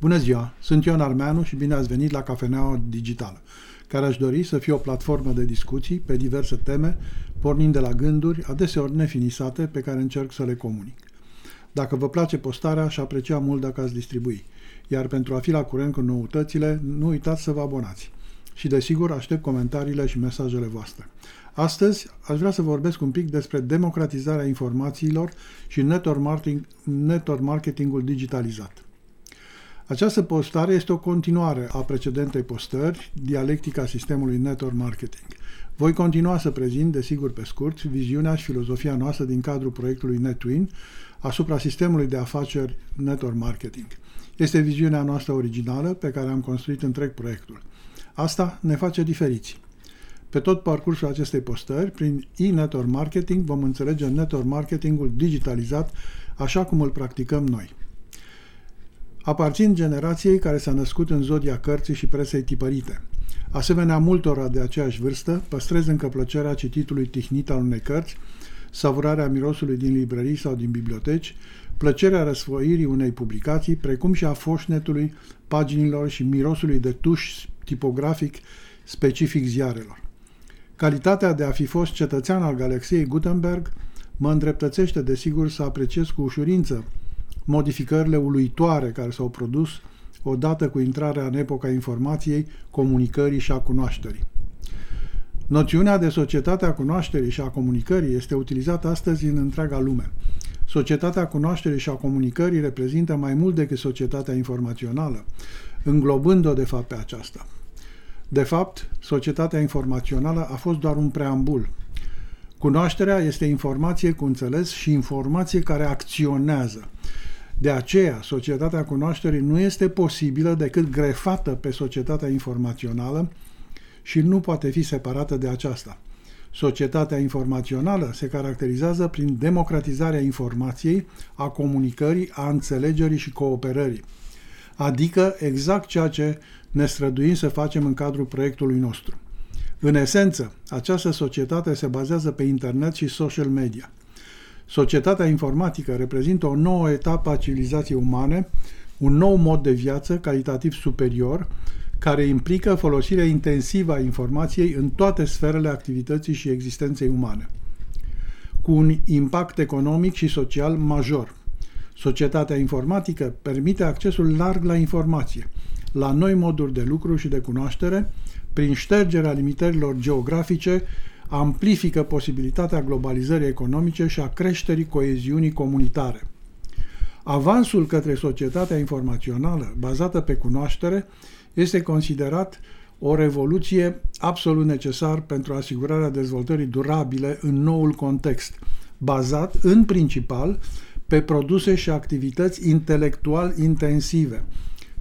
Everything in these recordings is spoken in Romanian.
Bună ziua, sunt Ion Armeanu și bine ați venit la Cafeneaua Digitală, care aș dori să fie o platformă de discuții pe diverse teme, pornind de la gânduri, adeseori nefinisate, pe care încerc să le comunic. Dacă vă place postarea, aș aprecia mult dacă ați distribui. Iar pentru a fi la curent cu noutățile, nu uitați să vă abonați. Și desigur, aștept comentariile și mesajele voastre. Astăzi aș vrea să vorbesc un pic despre democratizarea informațiilor și network, marketing, network marketingul digitalizat. Această postare este o continuare a precedentei postări, dialectica sistemului network marketing. Voi continua să prezint, desigur pe scurt, viziunea și filozofia noastră din cadrul proiectului NetWin asupra sistemului de afaceri network marketing. Este viziunea noastră originală pe care am construit întreg proiectul. Asta ne face diferiți. Pe tot parcursul acestei postări, prin e-network marketing, vom înțelege network marketingul digitalizat așa cum îl practicăm noi. Aparțin generației care s-a născut în zodia cărții și presei tipărite. Asemenea multora de aceeași vârstă, păstrez încă plăcerea cititului tihnit al unei cărți, savurarea mirosului din librării sau din biblioteci, plăcerea răsfoirii unei publicații, precum și a foșnetului, paginilor și mirosului de tuș tipografic specific ziarelor. Calitatea de a fi fost cetățean al galaxiei Gutenberg mă îndreptățește, desigur, să apreciez cu ușurință modificările uluitoare care s-au produs odată cu intrarea în epoca informației, comunicării și a cunoașterii. Noțiunea de societate a cunoașterii și a comunicării este utilizată astăzi în întreaga lume. Societatea cunoașterii și a comunicării reprezintă mai mult decât societatea informațională, înglobând-o de fapt pe aceasta. De fapt, societatea informațională a fost doar un preambul. Cunoașterea este informație cu înțeles și informație care acționează. De aceea, societatea cunoașterii nu este posibilă decât grefată pe societatea informațională și nu poate fi separată de aceasta. Societatea informațională se caracterizează prin democratizarea informației, a comunicării, a înțelegerii și cooperării. Adică exact ceea ce ne străduim să facem în cadrul proiectului nostru. În esență, această societate se bazează pe internet și social media. Societatea informatică reprezintă o nouă etapă a civilizației umane, un nou mod de viață calitativ superior, care implică folosirea intensivă a informației în toate sferele activității și existenței umane, cu un impact economic și social major. Societatea informatică permite accesul larg la informație, la noi moduri de lucru și de cunoaștere, prin ștergerea limitărilor geografice, amplifică posibilitatea globalizării economice și a creșterii coeziunii comunitare. Avansul către societatea informațională bazată pe cunoaștere este considerat o revoluție absolut necesar pentru asigurarea dezvoltării durabile în noul context, bazat în principal pe produse și activități intelectual intensive,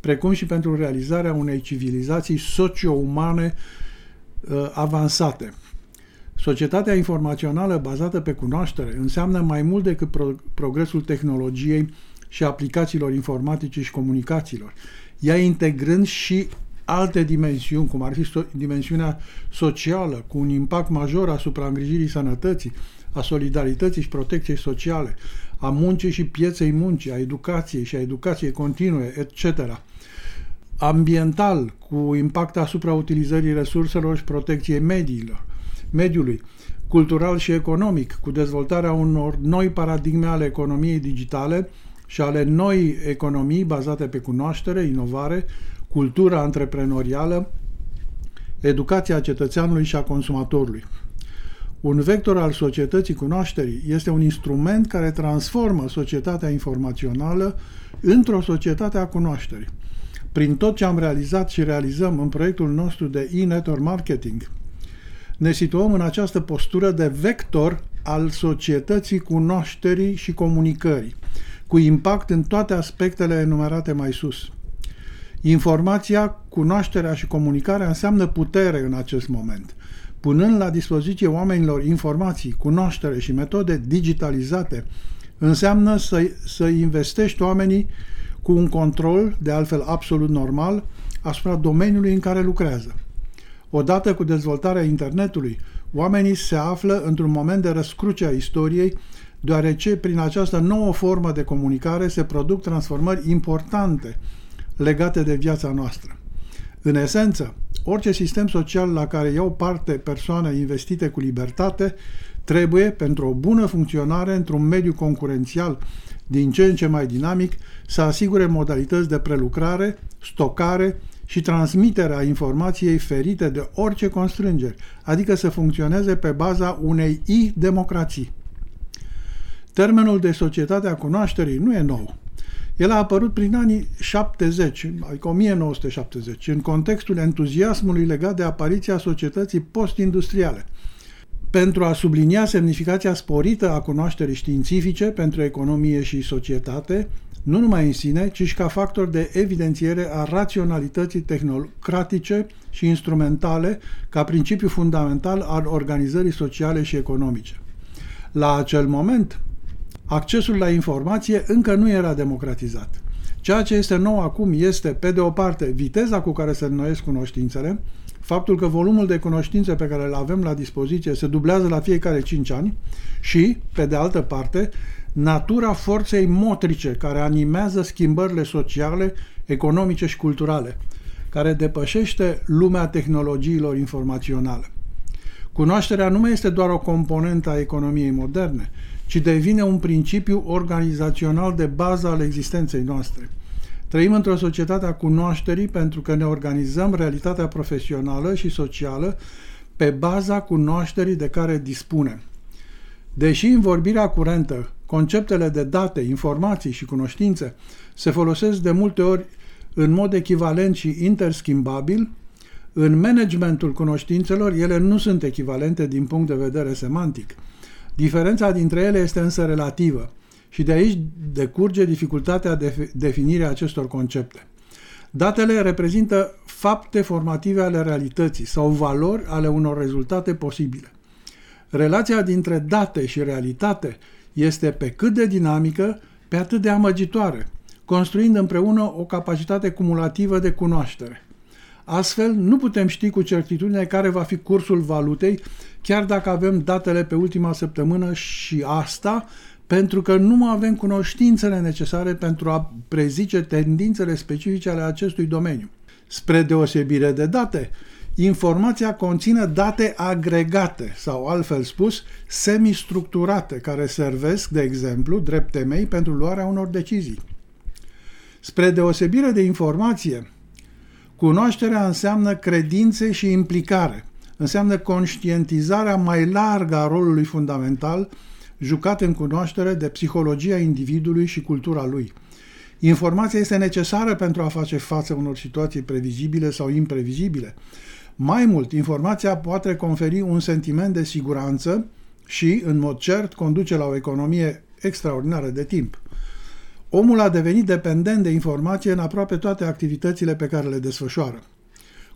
precum și pentru realizarea unei civilizații socio-umane uh, avansate. Societatea informațională bazată pe cunoaștere înseamnă mai mult decât pro- progresul tehnologiei și aplicațiilor informatice și comunicațiilor. Ea integrând și alte dimensiuni, cum ar fi so- dimensiunea socială, cu un impact major asupra îngrijirii sănătății, a solidarității și protecției sociale, a muncii și pieței muncii, a educației și a educației continue, etc. Ambiental, cu impact asupra utilizării resurselor și protecției mediilor, mediului, cultural și economic, cu dezvoltarea unor noi paradigme ale economiei digitale și ale noi economii bazate pe cunoaștere, inovare, cultura antreprenorială, educația cetățeanului și a consumatorului. Un vector al societății cunoașterii este un instrument care transformă societatea informațională într-o societate a cunoașterii. Prin tot ce am realizat și realizăm în proiectul nostru de e-network marketing, ne situăm în această postură de vector al societății cunoașterii și comunicării, cu impact în toate aspectele enumerate mai sus. Informația, cunoașterea și comunicarea înseamnă putere în acest moment – punând la dispoziție oamenilor informații, cunoaștere și metode digitalizate, înseamnă să, să investești oamenii cu un control, de altfel absolut normal, asupra domeniului în care lucrează. Odată cu dezvoltarea internetului, oamenii se află într-un moment de răscruce a istoriei, deoarece prin această nouă formă de comunicare se produc transformări importante legate de viața noastră. În esență, orice sistem social la care iau parte persoane investite cu libertate trebuie, pentru o bună funcționare într-un mediu concurențial din ce în ce mai dinamic, să asigure modalități de prelucrare, stocare și transmiterea informației ferite de orice constrângeri, adică să funcționeze pe baza unei i-democrații. Termenul de societatea cunoașterii nu e nou. El a apărut prin anii 70, adică 1970, în contextul entuziasmului legat de apariția societății post-industriale, pentru a sublinia semnificația sporită a cunoașterii științifice pentru economie și societate, nu numai în sine, ci și ca factor de evidențiere a raționalității tehnocratice și instrumentale ca principiu fundamental al organizării sociale și economice. La acel moment, accesul la informație încă nu era democratizat. Ceea ce este nou acum este, pe de o parte, viteza cu care se înnoiesc cunoștințele, faptul că volumul de cunoștințe pe care le avem la dispoziție se dublează la fiecare 5 ani și, pe de altă parte, natura forței motrice care animează schimbările sociale, economice și culturale, care depășește lumea tehnologiilor informaționale. Cunoașterea nu mai este doar o componentă a economiei moderne, ci devine un principiu organizațional de bază al existenței noastre. Trăim într-o societate a cunoașterii pentru că ne organizăm realitatea profesională și socială pe baza cunoașterii de care dispunem. Deși în vorbirea curentă conceptele de date, informații și cunoștințe se folosesc de multe ori în mod echivalent și interschimbabil, în managementul cunoștințelor ele nu sunt echivalente din punct de vedere semantic. Diferența dintre ele este însă relativă și de aici decurge dificultatea de definirea acestor concepte. Datele reprezintă fapte formative ale realității sau valori ale unor rezultate posibile. Relația dintre date și realitate este pe cât de dinamică, pe atât de amăgitoare, construind împreună o capacitate cumulativă de cunoaștere. Astfel, nu putem ști cu certitudine care va fi cursul valutei, chiar dacă avem datele pe ultima săptămână și asta, pentru că nu avem cunoștințele necesare pentru a prezice tendințele specifice ale acestui domeniu. Spre deosebire de date, informația conține date agregate sau, altfel spus, semistructurate, care servesc, de exemplu, drept temei pentru luarea unor decizii. Spre deosebire de informație, cunoașterea înseamnă credințe și implicare, înseamnă conștientizarea mai largă a rolului fundamental jucat în cunoaștere de psihologia individului și cultura lui. Informația este necesară pentru a face față unor situații previzibile sau imprevizibile. Mai mult, informația poate conferi un sentiment de siguranță și, în mod cert, conduce la o economie extraordinară de timp. Omul a devenit dependent de informație în aproape toate activitățile pe care le desfășoară.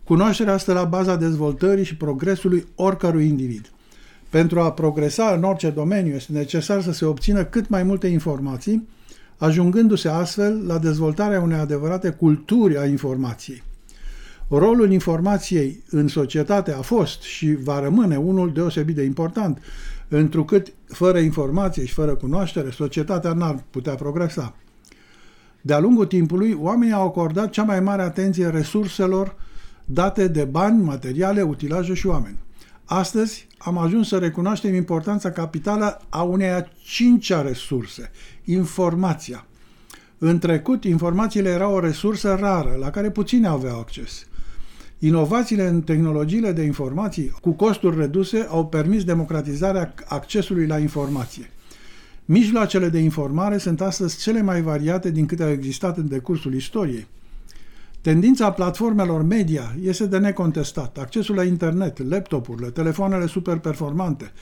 Cunoașterea stă la baza dezvoltării și progresului oricărui individ. Pentru a progresa în orice domeniu este necesar să se obțină cât mai multe informații, ajungându-se astfel la dezvoltarea unei adevărate culturi a informației. Rolul informației în societate a fost și va rămâne unul deosebit de important, întrucât fără informație și fără cunoaștere, societatea n-ar putea progresa. De-a lungul timpului, oamenii au acordat cea mai mare atenție resurselor date de bani, materiale, utilaje și oameni. Astăzi am ajuns să recunoaștem importanța capitală a unei a cincea resurse, informația. În trecut, informațiile erau o resursă rară, la care puțini aveau acces. Inovațiile în tehnologiile de informații cu costuri reduse au permis democratizarea accesului la informație. Mijloacele de informare sunt astăzi cele mai variate din câte au existat în decursul istoriei. Tendința platformelor media este de necontestat. Accesul la internet, laptopurile, telefoanele super performante,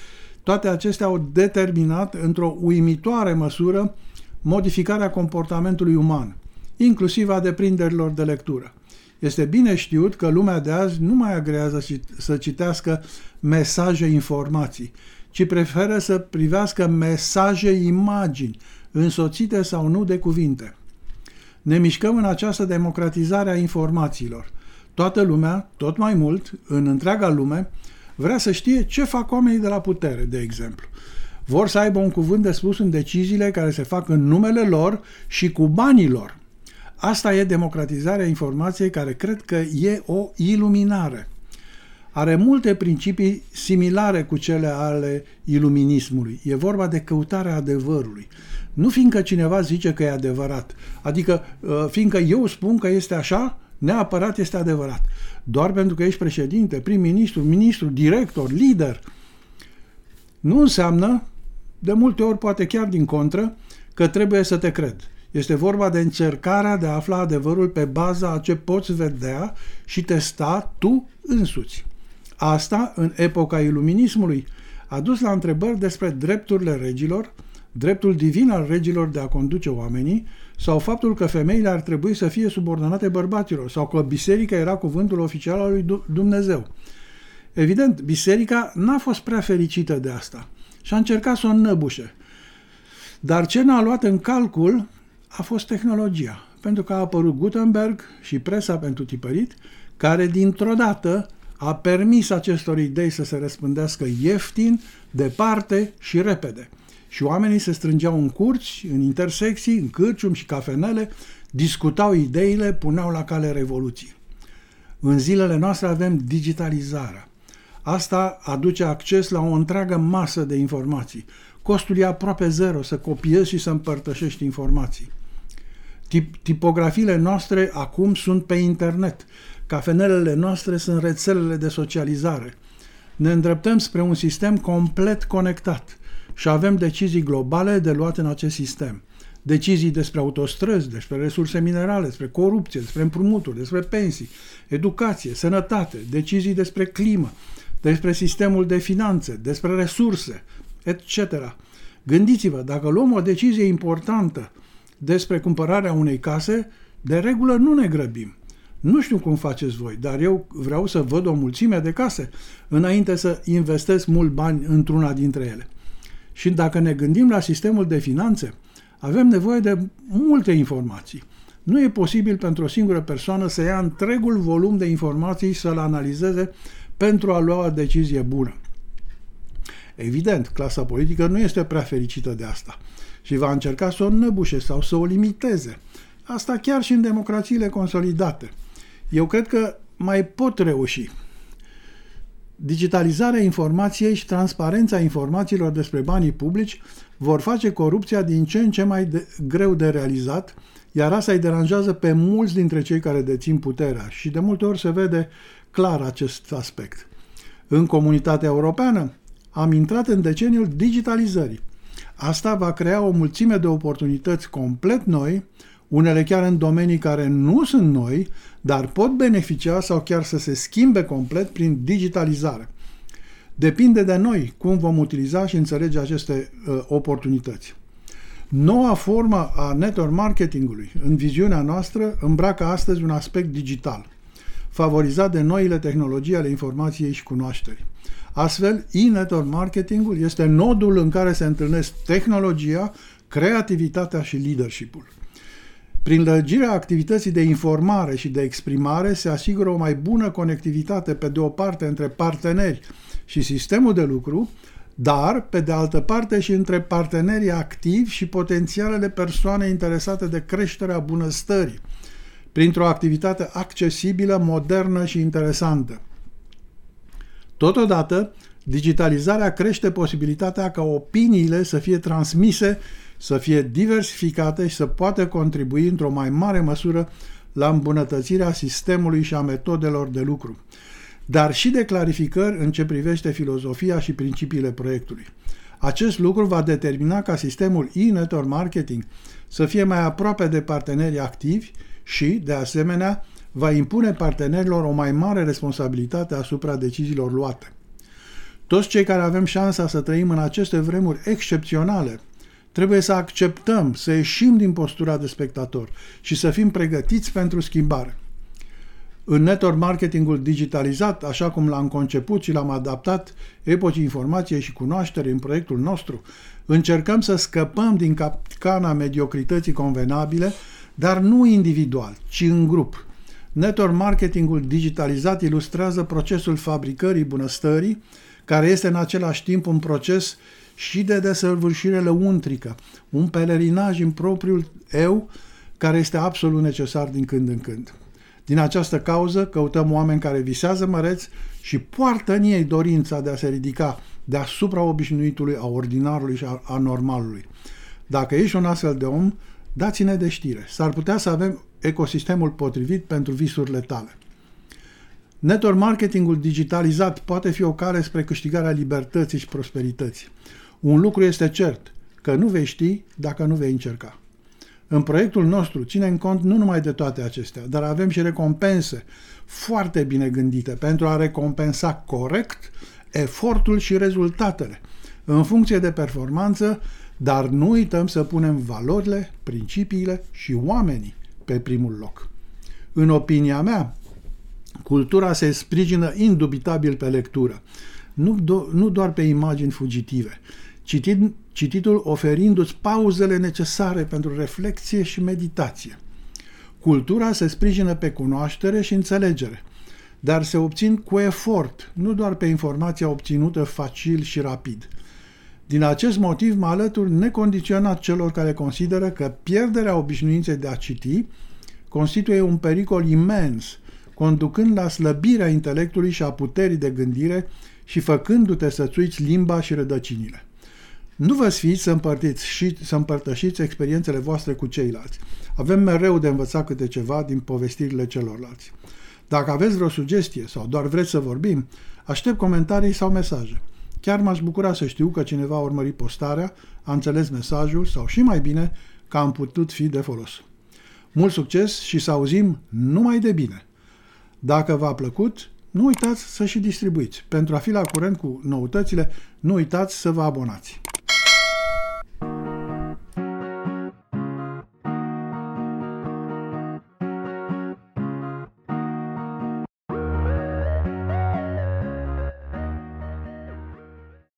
toate acestea au determinat într-o uimitoare măsură modificarea comportamentului uman, inclusiv a deprinderilor de lectură. Este bine știut că lumea de azi nu mai agrează să citească mesaje informații, ci preferă să privească mesaje imagini, însoțite sau nu de cuvinte. Ne mișcăm în această democratizare a informațiilor. Toată lumea, tot mai mult, în întreaga lume, vrea să știe ce fac oamenii de la putere, de exemplu. Vor să aibă un cuvânt de spus în deciziile care se fac în numele lor și cu banii lor. Asta e democratizarea informației care cred că e o iluminare. Are multe principii similare cu cele ale iluminismului. E vorba de căutarea adevărului. Nu fiindcă cineva zice că e adevărat, adică uh, fiindcă eu spun că este așa, neapărat este adevărat. Doar pentru că ești președinte, prim-ministru, ministru, director, lider, nu înseamnă, de multe ori poate chiar din contră, că trebuie să te cred. Este vorba de încercarea de a afla adevărul pe baza a ce poți vedea și testa tu însuți. Asta, în epoca iluminismului, a dus la întrebări despre drepturile regilor, dreptul divin al regilor de a conduce oamenii, sau faptul că femeile ar trebui să fie subordonate bărbaților, sau că biserica era cuvântul oficial al lui Dumnezeu. Evident, biserica n-a fost prea fericită de asta și a încercat să o înnăbușe. Dar ce n-a luat în calcul a fost tehnologia, pentru că a apărut Gutenberg și presa pentru tipărit, care dintr-o dată a permis acestor idei să se răspândească ieftin, departe și repede. Și oamenii se strângeau în curți, în intersecții, în cârciumi și cafenele, discutau ideile, puneau la cale revoluții. În zilele noastre avem digitalizarea. Asta aduce acces la o întreagă masă de informații. Costul e aproape zero să copiezi și să împărtășești informații. Tip, tipografiile noastre acum sunt pe internet. Cafenelele noastre sunt rețelele de socializare. Ne îndreptăm spre un sistem complet conectat și avem decizii globale de luat în acest sistem. Decizii despre autostrăzi, despre resurse minerale, despre corupție, despre împrumuturi, despre pensii, educație, sănătate, decizii despre climă, despre sistemul de finanțe, despre resurse, etc. Gândiți-vă, dacă luăm o decizie importantă despre cumpărarea unei case, de regulă nu ne grăbim. Nu știu cum faceți voi, dar eu vreau să văd o mulțime de case înainte să investesc mult bani într-una dintre ele. Și dacă ne gândim la sistemul de finanțe, avem nevoie de multe informații. Nu e posibil pentru o singură persoană să ia întregul volum de informații și să-l analizeze pentru a lua o decizie bună. Evident, clasa politică nu este prea fericită de asta și va încerca să o năbușe sau să o limiteze. Asta chiar și în democrațiile consolidate. Eu cred că mai pot reuși. Digitalizarea informației și transparența informațiilor despre banii publici vor face corupția din ce în ce mai de, greu de realizat, iar asta îi deranjează pe mulți dintre cei care dețin puterea și de multe ori se vede clar acest aspect. În comunitatea europeană am intrat în deceniul digitalizării. Asta va crea o mulțime de oportunități complet noi, unele chiar în domenii care nu sunt noi, dar pot beneficia sau chiar să se schimbe complet prin digitalizare. Depinde de noi cum vom utiliza și înțelege aceste uh, oportunități. Noua formă a network marketingului, în viziunea noastră, îmbracă astăzi un aspect digital, favorizat de noile tehnologii ale informației și cunoașterii. Astfel, e-network marketingul este nodul în care se întâlnesc tehnologia, creativitatea și leadership-ul. Prin lărgirea activității de informare și de exprimare se asigură o mai bună conectivitate pe de o parte între parteneri și sistemul de lucru, dar pe de altă parte și între partenerii activi și potențialele persoane interesate de creșterea bunăstării, printr-o activitate accesibilă, modernă și interesantă. Totodată, digitalizarea crește posibilitatea ca opiniile să fie transmise să fie diversificate și să poată contribui într-o mai mare măsură la îmbunătățirea sistemului și a metodelor de lucru, dar și de clarificări în ce privește filozofia și principiile proiectului. Acest lucru va determina ca sistemul e-network marketing să fie mai aproape de partenerii activi și, de asemenea, va impune partenerilor o mai mare responsabilitate asupra deciziilor luate. Toți cei care avem șansa să trăim în aceste vremuri excepționale Trebuie să acceptăm, să ieșim din postura de spectator și să fim pregătiți pentru schimbare. În network marketingul digitalizat, așa cum l-am conceput și l-am adaptat epocii informației și cunoaștere în proiectul nostru, încercăm să scăpăm din capcana mediocrității convenabile, dar nu individual, ci în grup. Network marketingul digitalizat ilustrează procesul fabricării bunăstării, care este în același timp un proces și de desăvârșire lăuntrică, un pelerinaj în propriul eu care este absolut necesar din când în când. Din această cauză căutăm oameni care visează măreți și poartă în ei dorința de a se ridica deasupra obișnuitului, a ordinarului și a normalului. Dacă ești un astfel de om, dați-ne de știre. S-ar putea să avem ecosistemul potrivit pentru visurile tale. Network marketingul digitalizat poate fi o cale spre câștigarea libertății și prosperității. Un lucru este cert, că nu vei ști dacă nu vei încerca. În proiectul nostru ținem cont nu numai de toate acestea, dar avem și recompense foarte bine gândite pentru a recompensa corect efortul și rezultatele în funcție de performanță, dar nu uităm să punem valorile, principiile și oamenii pe primul loc. În opinia mea, cultura se sprijină indubitabil pe lectură, nu, do- nu doar pe imagini fugitive, citit, cititul oferindu-ți pauzele necesare pentru reflexie și meditație. Cultura se sprijină pe cunoaștere și înțelegere, dar se obțin cu efort, nu doar pe informația obținută facil și rapid. Din acest motiv mă alătur necondiționat celor care consideră că pierderea obișnuinței de a citi constituie un pericol imens, conducând la slăbirea intelectului și a puterii de gândire și făcându-te să-ți uiți limba și rădăcinile. Nu vă sfiți să, împărtiți și, să împărtășiți experiențele voastre cu ceilalți. Avem mereu de învățat câte ceva din povestirile celorlalți. Dacă aveți vreo sugestie sau doar vreți să vorbim, aștept comentarii sau mesaje. Chiar m-aș bucura să știu că cineva a urmărit postarea, a înțeles mesajul sau și mai bine că am putut fi de folos. Mult succes și să auzim numai de bine! Dacă v-a plăcut, nu uitați să și distribuiți. Pentru a fi la curent cu noutățile, nu uitați să vă abonați.